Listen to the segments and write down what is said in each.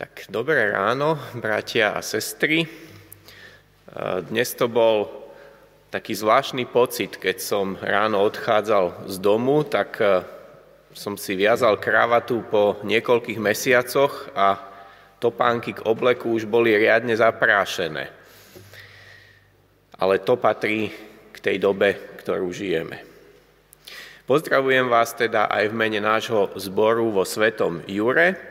Tak dobré ráno, bratia a sestry. Dnes to bol taký zvláštny pocit, keď som ráno odchádzal z domu, tak e, som si viazal kravatu po niekoľkých mesiacoch a topánky k obleku už boli riadne zaprášené. Ale to patrí k tej dobe, ktorú žijeme. Pozdravujem vás teda aj v mene nášho zboru vo Svetom Jure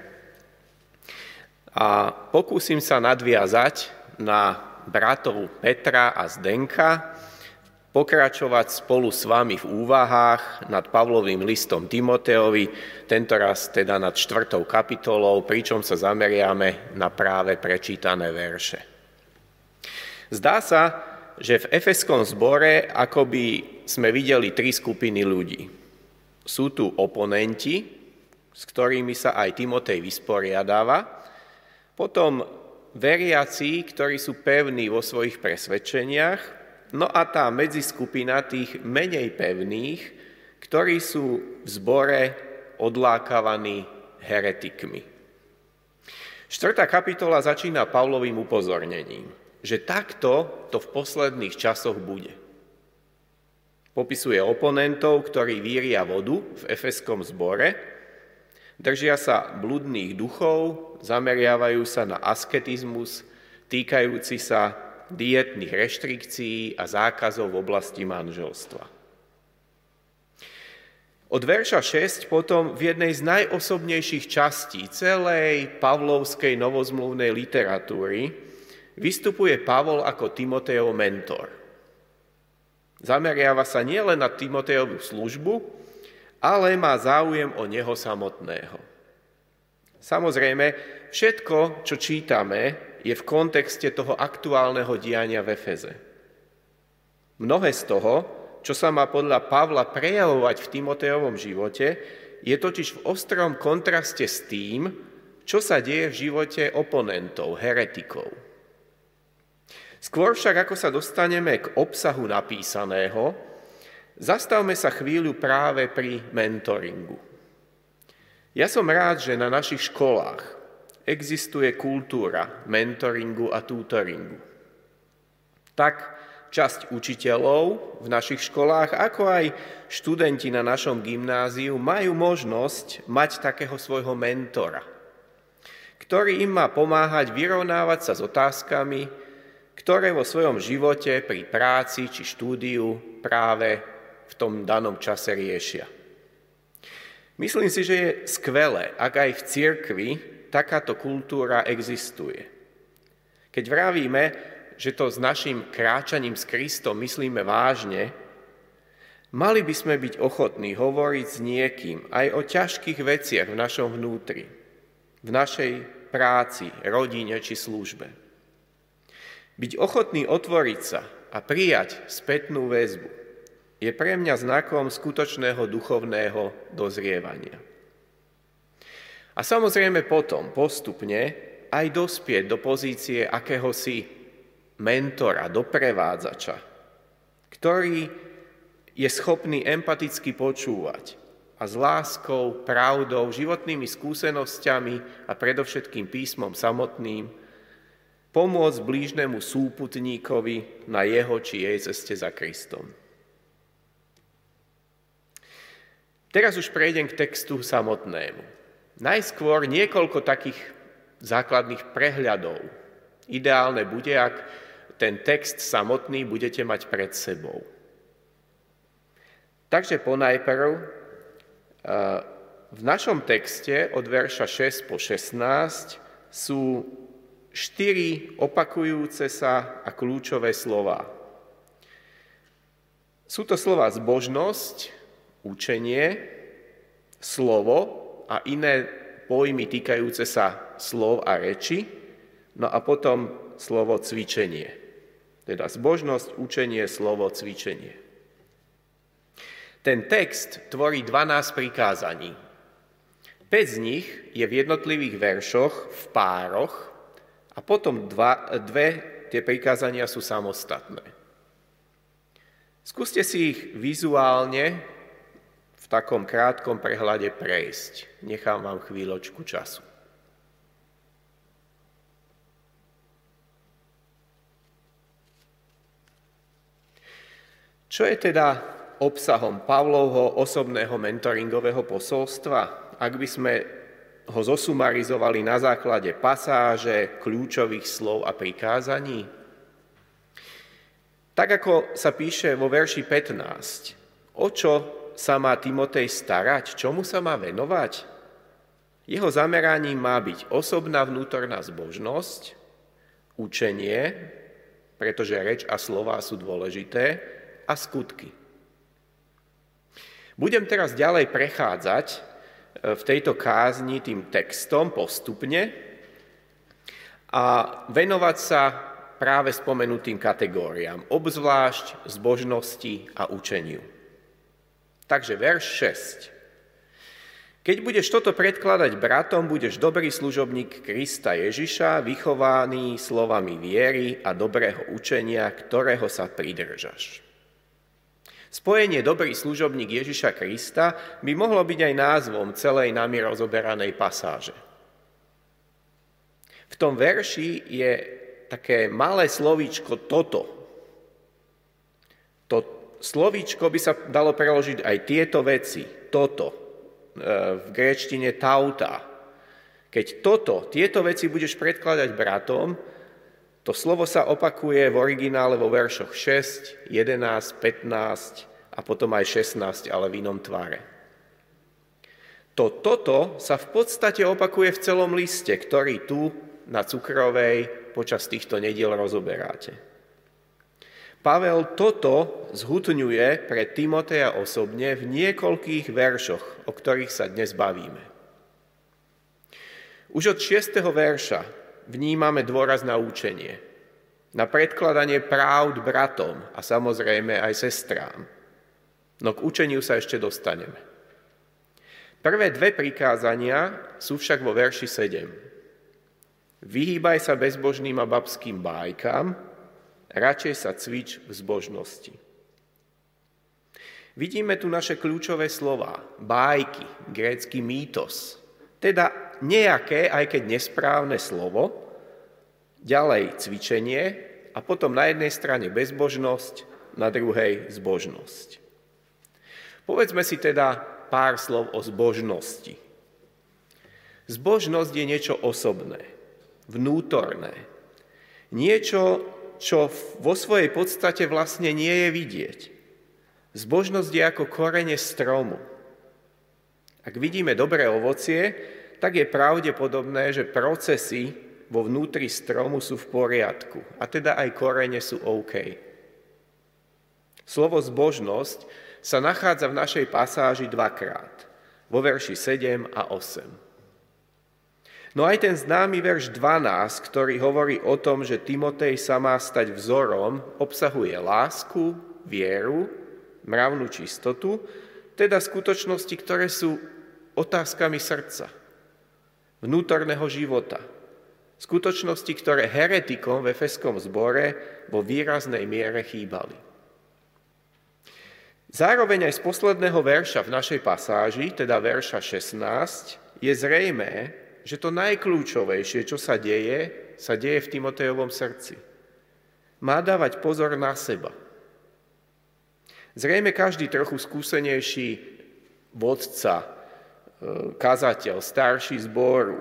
a pokúsim sa nadviazať na bratov Petra a Zdenka, pokračovať spolu s vami v úvahách nad Pavlovým listom Timoteovi, tentoraz teda nad čtvrtou kapitolou, pričom sa zameriame na práve prečítané verše. Zdá sa, že v Efeskom zbore akoby sme videli tri skupiny ľudí. Sú tu oponenti, s ktorými sa aj Timotej vysporiadáva, potom veriaci, ktorí sú pevní vo svojich presvedčeniach, no a tá medziskupina tých menej pevných, ktorí sú v zbore odlákavaní heretikmi. Štvrtá kapitola začína Pavlovým upozornením že takto to v posledných časoch bude. Popisuje oponentov, ktorí víria vodu v efeskom zbore, držia sa bludných duchov, zameriavajú sa na asketizmus, týkajúci sa dietných reštrikcií a zákazov v oblasti manželstva. Od verša 6 potom v jednej z najosobnejších častí celej pavlovskej novozmluvnej literatúry vystupuje Pavol ako Timotejov mentor. Zameriava sa nielen na Timotejovú službu, ale má záujem o neho samotného. Samozrejme, všetko, čo čítame, je v kontexte toho aktuálneho diania v Efeze. Mnohé z toho, čo sa má podľa Pavla prejavovať v Timotejovom živote, je totiž v ostrom kontraste s tým, čo sa deje v živote oponentov, heretikov. Skôr však, ako sa dostaneme k obsahu napísaného, zastavme sa chvíľu práve pri mentoringu. Ja som rád, že na našich školách existuje kultúra mentoringu a tutoringu. Tak časť učiteľov v našich školách, ako aj študenti na našom gymnáziu majú možnosť mať takého svojho mentora, ktorý im má pomáhať vyrovnávať sa s otázkami, ktoré vo svojom živote pri práci či štúdiu práve v tom danom čase riešia. Myslím si, že je skvelé, ak aj v cirkvi takáto kultúra existuje. Keď vravíme, že to s našim kráčaním s Kristom myslíme vážne, mali by sme byť ochotní hovoriť s niekým aj o ťažkých veciach v našom vnútri, v našej práci, rodine či službe. Byť ochotný otvoriť sa a prijať spätnú väzbu je pre mňa znakom skutočného duchovného dozrievania. A samozrejme potom, postupne, aj dospieť do pozície akéhosi mentora, doprevádzača, ktorý je schopný empaticky počúvať a s láskou, pravdou, životnými skúsenosťami a predovšetkým písmom samotným pomôcť blížnemu súputníkovi na jeho či jej ceste za Kristom. Teraz už prejdem k textu samotnému. Najskôr niekoľko takých základných prehľadov. Ideálne bude, ak ten text samotný budete mať pred sebou. Takže ponajprv eh, v našom texte od verša 6 po 16 sú štyri opakujúce sa a kľúčové slova. Sú to slova zbožnosť, učenie, slovo a iné pojmy týkajúce sa slov a reči, no a potom slovo cvičenie. Teda zbožnosť, učenie, slovo, cvičenie. Ten text tvorí 12 prikázaní. 5 z nich je v jednotlivých veršoch v pároch a potom dva, dve tie prikázania sú samostatné. Skúste si ich vizuálne takom krátkom prehľade prejsť. Nechám vám chvíľočku času. Čo je teda obsahom Pavlovho osobného mentoringového posolstva? Ak by sme ho zosumarizovali na základe pasáže, kľúčových slov a prikázaní? Tak ako sa píše vo verši 15, o čo sa má Timotej starať, čomu sa má venovať? Jeho zameraním má byť osobná vnútorná zbožnosť, učenie, pretože reč a slova sú dôležité, a skutky. Budem teraz ďalej prechádzať e, v tejto kázni tým textom postupne a venovať sa práve spomenutým kategóriám, obzvlášť zbožnosti a učeniu. Takže verš 6. Keď budeš toto predkladať bratom, budeš dobrý služobník Krista Ježiša, vychovaný slovami viery a dobrého učenia, ktorého sa pridržaš. Spojenie dobrý služobník Ježiša Krista by mohlo byť aj názvom celej nami rozoberanej pasáže. V tom verši je také malé slovíčko toto. To slovíčko by sa dalo preložiť aj tieto veci, toto, e, v gréčtine tauta. Keď toto, tieto veci budeš predkladať bratom, to slovo sa opakuje v originále vo veršoch 6, 11, 15 a potom aj 16, ale v inom tvare. To toto sa v podstate opakuje v celom liste, ktorý tu na Cukrovej počas týchto nediel rozoberáte. Pavel toto zhutňuje pre Timoteja osobne v niekoľkých veršoch, o ktorých sa dnes bavíme. Už od 6. verša vnímame dôraz na učenie, na predkladanie právd bratom a samozrejme aj sestrám. No k učeniu sa ešte dostaneme. Prvé dve prikázania sú však vo verši 7. Vyhýbaj sa bezbožným a babským bájkam, radšej sa cvič v zbožnosti. Vidíme tu naše kľúčové slova, bájky, grécky mýtos, teda nejaké, aj keď nesprávne slovo, ďalej cvičenie a potom na jednej strane bezbožnosť, na druhej zbožnosť. Povedzme si teda pár slov o zbožnosti. Zbožnosť je niečo osobné, vnútorné. Niečo, čo vo svojej podstate vlastne nie je vidieť. Zbožnosť je ako korene stromu. Ak vidíme dobré ovocie, tak je pravdepodobné, že procesy vo vnútri stromu sú v poriadku a teda aj korene sú OK. Slovo zbožnosť sa nachádza v našej pasáži dvakrát, vo verši 7 a 8. No aj ten známy verš 12, ktorý hovorí o tom, že Timotej sa má stať vzorom, obsahuje lásku, vieru, mravnú čistotu, teda skutočnosti, ktoré sú otázkami srdca vnútorného života. Skutočnosti, ktoré heretikom v Efeskom zbore vo výraznej miere chýbali. Zároveň aj z posledného verša v našej pasáži, teda verša 16, je zrejmé, že to najkľúčovejšie, čo sa deje, sa deje v Timotejovom srdci. Má dávať pozor na seba. Zrejme každý trochu skúsenejší vodca kazateľ, starší zboru,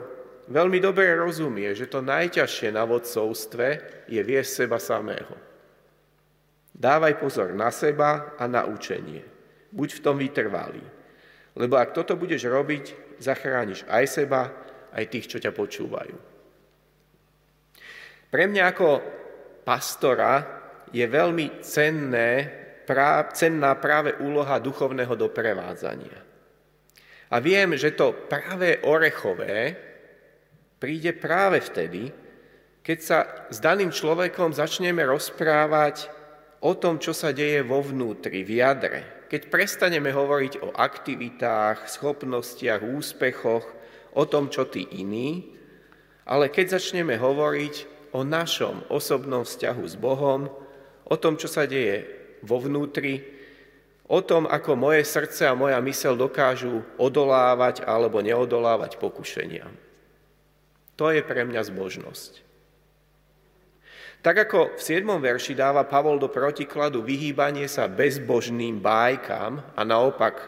veľmi dobre rozumie, že to najťažšie na vodcovstve je viesť seba samého. Dávaj pozor na seba a na učenie. Buď v tom vytrvalý. Lebo ak toto budeš robiť, zachrániš aj seba, aj tých, čo ťa počúvajú. Pre mňa ako pastora je veľmi cenné, cenná práve úloha duchovného doprevádzania. A viem, že to práve orechové príde práve vtedy, keď sa s daným človekom začneme rozprávať o tom, čo sa deje vo vnútri, v jadre. Keď prestaneme hovoriť o aktivitách, schopnostiach, úspechoch, o tom, čo tí iní, ale keď začneme hovoriť o našom osobnom vzťahu s Bohom, o tom, čo sa deje vo vnútri, O tom, ako moje srdce a moja mysel dokážu odolávať alebo neodolávať pokušenia. To je pre mňa zbožnosť. Tak ako v 7. verši dáva Pavol do protikladu vyhýbanie sa bezbožným bájkam a naopak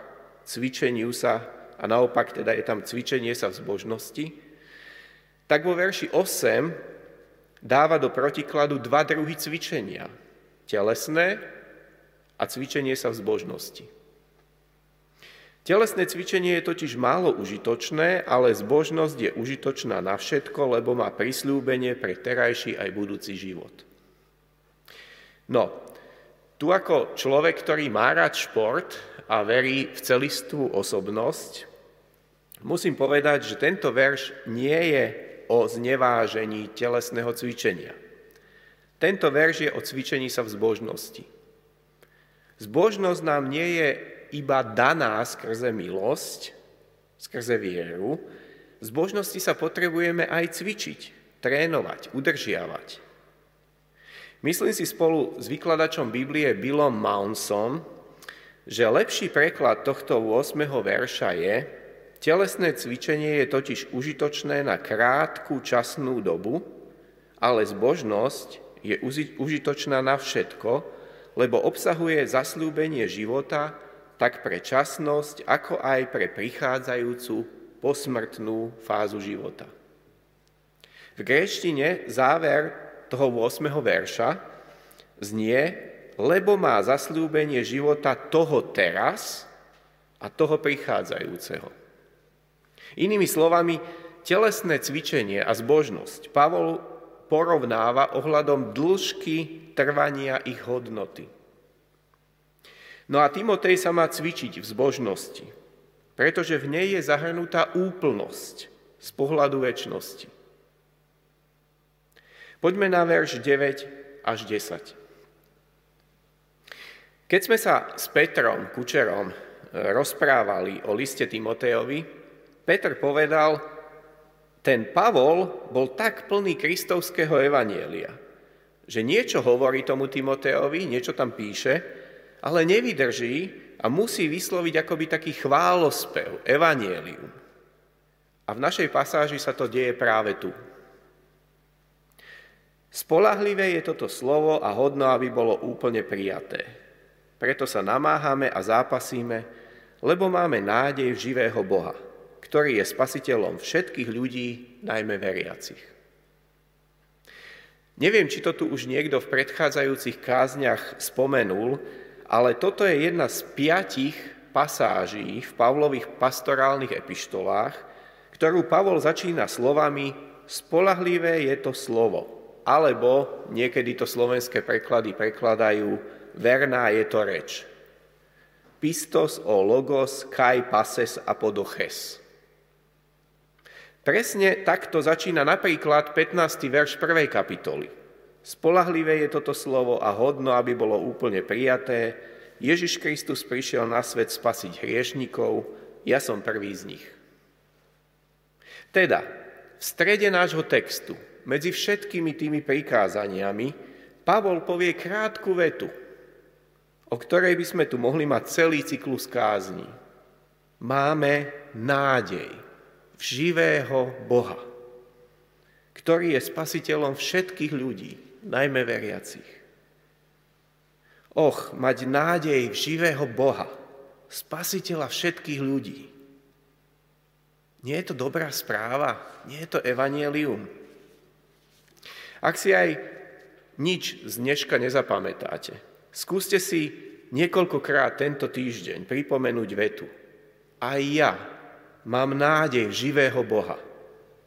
cvičeniu sa, a naopak teda je tam cvičenie sa v zbožnosti, tak vo verši 8 dáva do protikladu dva druhy cvičenia. Telesné a cvičenie sa v zbožnosti. Telesné cvičenie je totiž málo užitočné, ale zbožnosť je užitočná na všetko, lebo má prislúbenie pre terajší aj budúci život. No, tu ako človek, ktorý má rád šport a verí v celistú osobnosť, musím povedať, že tento verš nie je o znevážení telesného cvičenia. Tento verš je o cvičení sa v zbožnosti. Zbožnosť nám nie je iba daná skrze milosť, skrze vieru, v zbožnosti sa potrebujeme aj cvičiť, trénovať, udržiavať. Myslím si spolu s vykladačom Biblie Billom Mounsom, že lepší preklad tohto 8. verša je Telesné cvičenie je totiž užitočné na krátku časnú dobu, ale zbožnosť je užitočná na všetko, lebo obsahuje zaslúbenie života tak pre časnosť, ako aj pre prichádzajúcu posmrtnú fázu života. V gréštine záver toho 8. verša znie, lebo má zaslúbenie života toho teraz a toho prichádzajúceho. Inými slovami, telesné cvičenie a zbožnosť Pavol porovnáva ohľadom dĺžky trvania ich hodnoty. No a Timotej sa má cvičiť v zbožnosti, pretože v nej je zahrnutá úplnosť z pohľadu väčšnosti. Poďme na verš 9 až 10. Keď sme sa s Petrom Kučerom e, rozprávali o liste Timotejovi, Petr povedal, ten Pavol bol tak plný kristovského evanielia, že niečo hovorí tomu Timotejovi, niečo tam píše, ale nevydrží a musí vysloviť akoby taký chválospev, evanielium. A v našej pasáži sa to deje práve tu. Spolahlivé je toto slovo a hodno, aby bolo úplne prijaté. Preto sa namáhame a zápasíme, lebo máme nádej v živého Boha, ktorý je spasiteľom všetkých ľudí, najmä veriacich. Neviem, či to tu už niekto v predchádzajúcich kázniach spomenul, ale toto je jedna z piatich pasáží v Pavlových pastorálnych epištolách, ktorú Pavol začína slovami spolahlivé je to slovo, alebo niekedy to slovenské preklady prekladajú verná je to reč. Pistos o logos, kai pases a podoches. Presne takto začína napríklad 15. verš prvej kapitoly. Spolahlivé je toto slovo a hodno, aby bolo úplne prijaté. Ježiš Kristus prišiel na svet spasiť hriešnikov, ja som prvý z nich. Teda, v strede nášho textu, medzi všetkými tými prikázaniami, Pavol povie krátku vetu, o ktorej by sme tu mohli mať celý cyklus kázni. Máme nádej v živého Boha, ktorý je spasiteľom všetkých ľudí, najmä veriacich. Och, mať nádej v živého Boha, spasiteľa všetkých ľudí. Nie je to dobrá správa? Nie je to evanielium? Ak si aj nič z dneška nezapamätáte, skúste si niekoľkokrát tento týždeň pripomenúť vetu. Aj ja mám nádej živého Boha,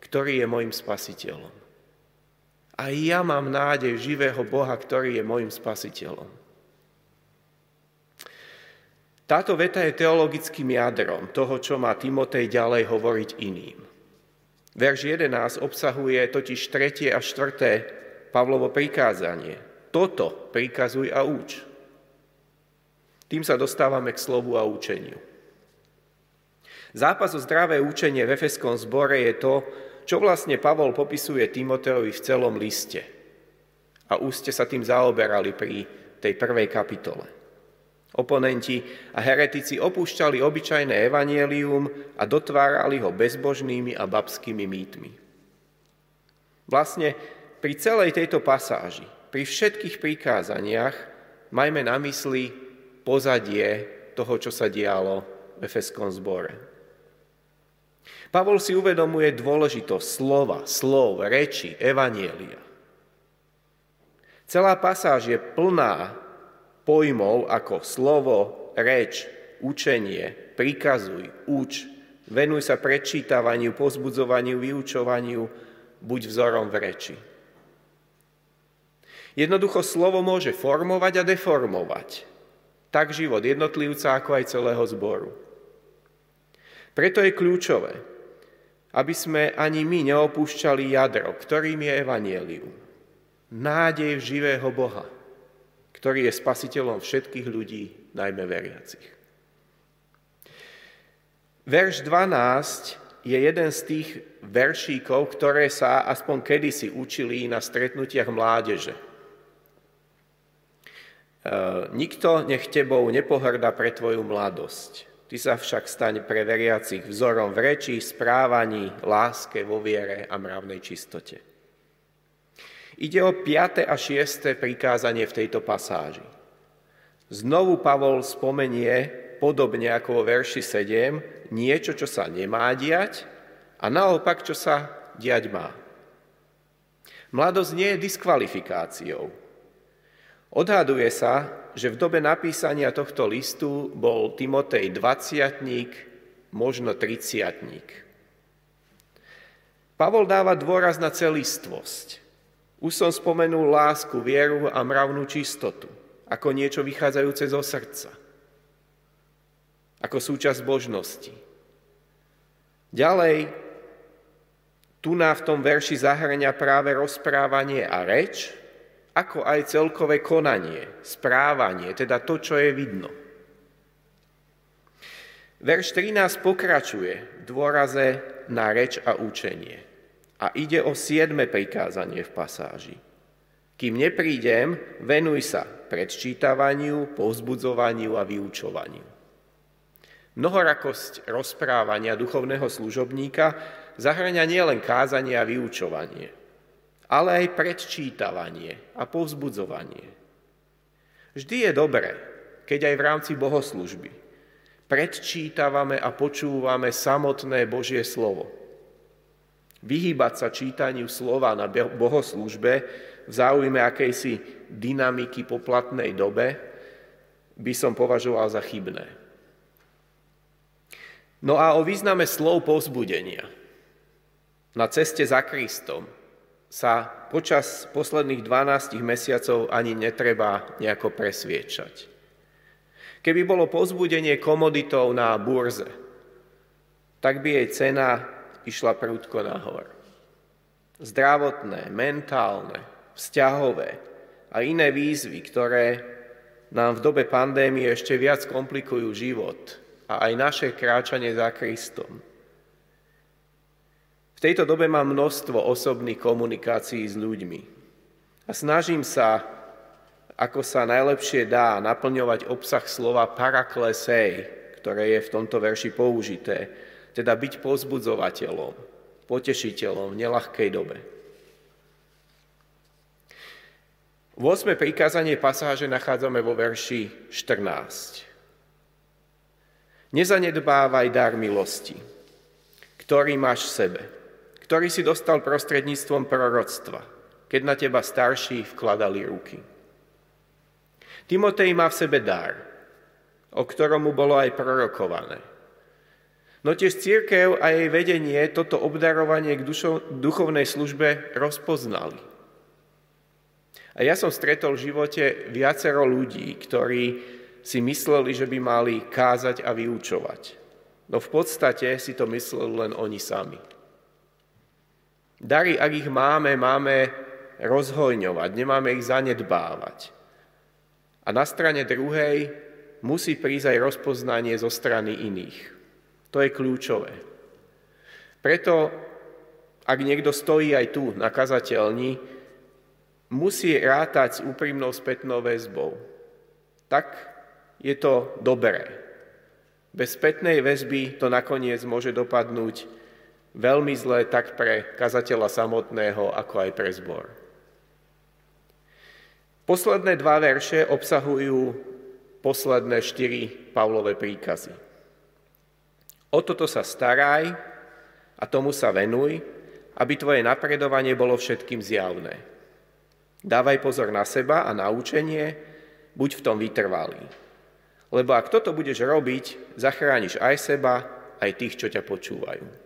ktorý je môjim spasiteľom. A ja mám nádej živého Boha, ktorý je môjim spasiteľom. Táto veta je teologickým jadrom toho, čo má Timotej ďalej hovoriť iným. Verš 11 obsahuje totiž tretie a štvrté Pavlovo prikázanie. Toto prikazuj a uč. Tým sa dostávame k slovu a učeniu. Zápas o zdravé učenie v Efeskom zbore je to, čo vlastne Pavol popisuje Timoteovi v celom liste. A už ste sa tým zaoberali pri tej prvej kapitole. Oponenti a heretici opúšťali obyčajné evanielium a dotvárali ho bezbožnými a babskými mýtmi. Vlastne pri celej tejto pasáži, pri všetkých prikázaniach, majme na mysli pozadie toho, čo sa dialo v Efeskom zbore. Pavol si uvedomuje dôležitosť slova, slov, reči, evanielia. Celá pasáž je plná pojmov ako slovo, reč, učenie, prikazuj, uč, venuj sa prečítavaniu, pozbudzovaniu, vyučovaniu, buď vzorom v reči. Jednoducho slovo môže formovať a deformovať. Tak život jednotlivca, ako aj celého zboru. Preto je kľúčové, aby sme ani my neopúšťali jadro, ktorým je Evangelium. Nádej v živého Boha, ktorý je spasiteľom všetkých ľudí, najmä veriacich. Verš 12 je jeden z tých veršíkov, ktoré sa aspoň kedysi učili na stretnutiach mládeže. E, nikto nech tebou nepohrda pre tvoju mladosť. Ty sa však staň pre veriacich vzorom v reči, správaní, láske, vo viere a mravnej čistote. Ide o 5. a 6. prikázanie v tejto pasáži. Znovu Pavol spomenie podobne ako vo verši 7, niečo, čo sa nemá diať a naopak, čo sa diať má. Mladosť nie je diskvalifikáciou. Odhaduje sa, že v dobe napísania tohto listu bol Timotej 20 možno 30 Pavol dáva dôraz na celistvosť. Už som spomenul lásku, vieru a mravnú čistotu, ako niečo vychádzajúce zo srdca ako súčasť božnosti. Ďalej, tu na v tom verši zahrania práve rozprávanie a reč, ako aj celkové konanie, správanie, teda to, čo je vidno. Verš 13 pokračuje v dôraze na reč a učenie. A ide o siedme prikázanie v pasáži. Kým neprídem, venuj sa predčítavaniu, povzbudzovaniu a vyučovaniu. Mnohorakosť rozprávania duchovného služobníka zahrania nielen kázanie a vyučovanie, ale aj predčítavanie a povzbudzovanie. Vždy je dobré, keď aj v rámci bohoslužby predčítavame a počúvame samotné Božie slovo. Vyhýbať sa čítaniu slova na bohoslužbe v záujme akejsi dynamiky poplatnej dobe by som považoval za chybné. No a o význame slov povzbudenia. Na ceste za Kristom sa počas posledných 12 mesiacov ani netreba nejako presviečať. Keby bolo povzbudenie komoditou na burze, tak by jej cena išla prúdko nahor. Zdravotné, mentálne, vzťahové a iné výzvy, ktoré nám v dobe pandémie ešte viac komplikujú život, a aj naše kráčanie za Kristom. Tejto dobe mám množstvo osobných komunikácií s ľuďmi a snažím sa, ako sa najlepšie dá, naplňovať obsah slova paraklesej, ktoré je v tomto verši použité, teda byť pozbudzovateľom, potešiteľom v nelahkej dobe. V 8. prikázanie pasáže nachádzame vo verši 14. Nezanedbávaj dar milosti, ktorý máš v sebe, ktorý si dostal prostredníctvom proroctva, keď na teba starší vkladali ruky. Timotej má v sebe dar, o ktorom mu bolo aj prorokované. No tiež církev a jej vedenie toto obdarovanie k duchovnej službe rozpoznali. A ja som stretol v živote viacero ľudí, ktorí si mysleli, že by mali kázať a vyučovať. No v podstate si to mysleli len oni sami. Dary, ak ich máme, máme rozhojňovať, nemáme ich zanedbávať. A na strane druhej musí prísť aj rozpoznanie zo strany iných. To je kľúčové. Preto, ak niekto stojí aj tu na kazateľni, musí rátať s úprimnou spätnou väzbou. Tak, je to dobré. Bez spätnej väzby to nakoniec môže dopadnúť veľmi zle tak pre kazateľa samotného, ako aj pre zbor. Posledné dva verše obsahujú posledné štyri Pavlové príkazy. O toto sa staraj a tomu sa venuj, aby tvoje napredovanie bolo všetkým zjavné. Dávaj pozor na seba a na učenie, buď v tom vytrvalý. Lebo ak toto budeš robiť, zachrániš aj seba, aj tých, čo ťa počúvajú.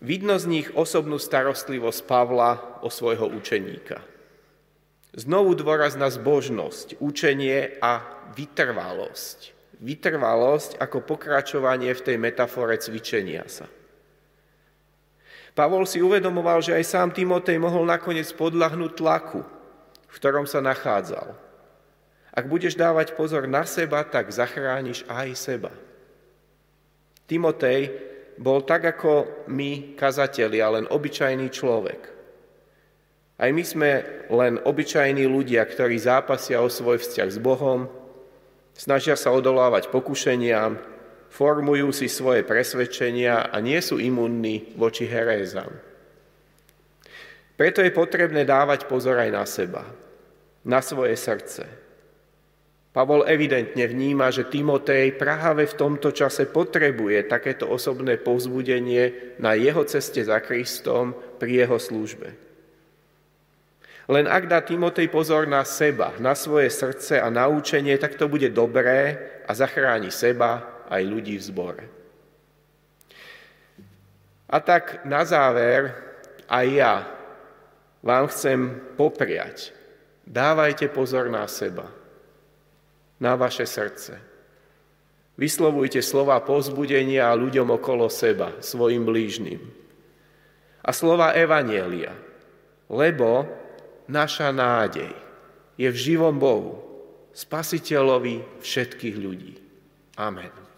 Vidno z nich osobnú starostlivosť Pavla o svojho učeníka. Znovu dôraz na zbožnosť, učenie a vytrvalosť. Vytrvalosť ako pokračovanie v tej metafore cvičenia sa. Pavol si uvedomoval, že aj sám Timotej mohol nakoniec podľahnúť tlaku, v ktorom sa nachádzal. Ak budeš dávať pozor na seba, tak zachrániš aj seba. Timotej bol tak ako my, kazatelia, len obyčajný človek. Aj my sme len obyčajní ľudia, ktorí zápasia o svoj vzťah s Bohom, snažia sa odolávať pokušeniam, formujú si svoje presvedčenia a nie sú imunní voči herézam. Preto je potrebné dávať pozor aj na seba, na svoje srdce. Pavol evidentne vníma, že Timotej práve v tomto čase potrebuje takéto osobné povzbudenie na jeho ceste za Kristom pri jeho službe. Len ak dá Timotej pozor na seba, na svoje srdce a na učenie, tak to bude dobré a zachráni seba aj ľudí v zbore. A tak na záver aj ja vám chcem popriať. Dávajte pozor na seba, na vaše srdce. Vyslovujte slova pozbudenia ľuďom okolo seba, svojim blížnym. A slova Evanielia, lebo naša nádej je v živom Bohu, spasiteľovi všetkých ľudí. Amen.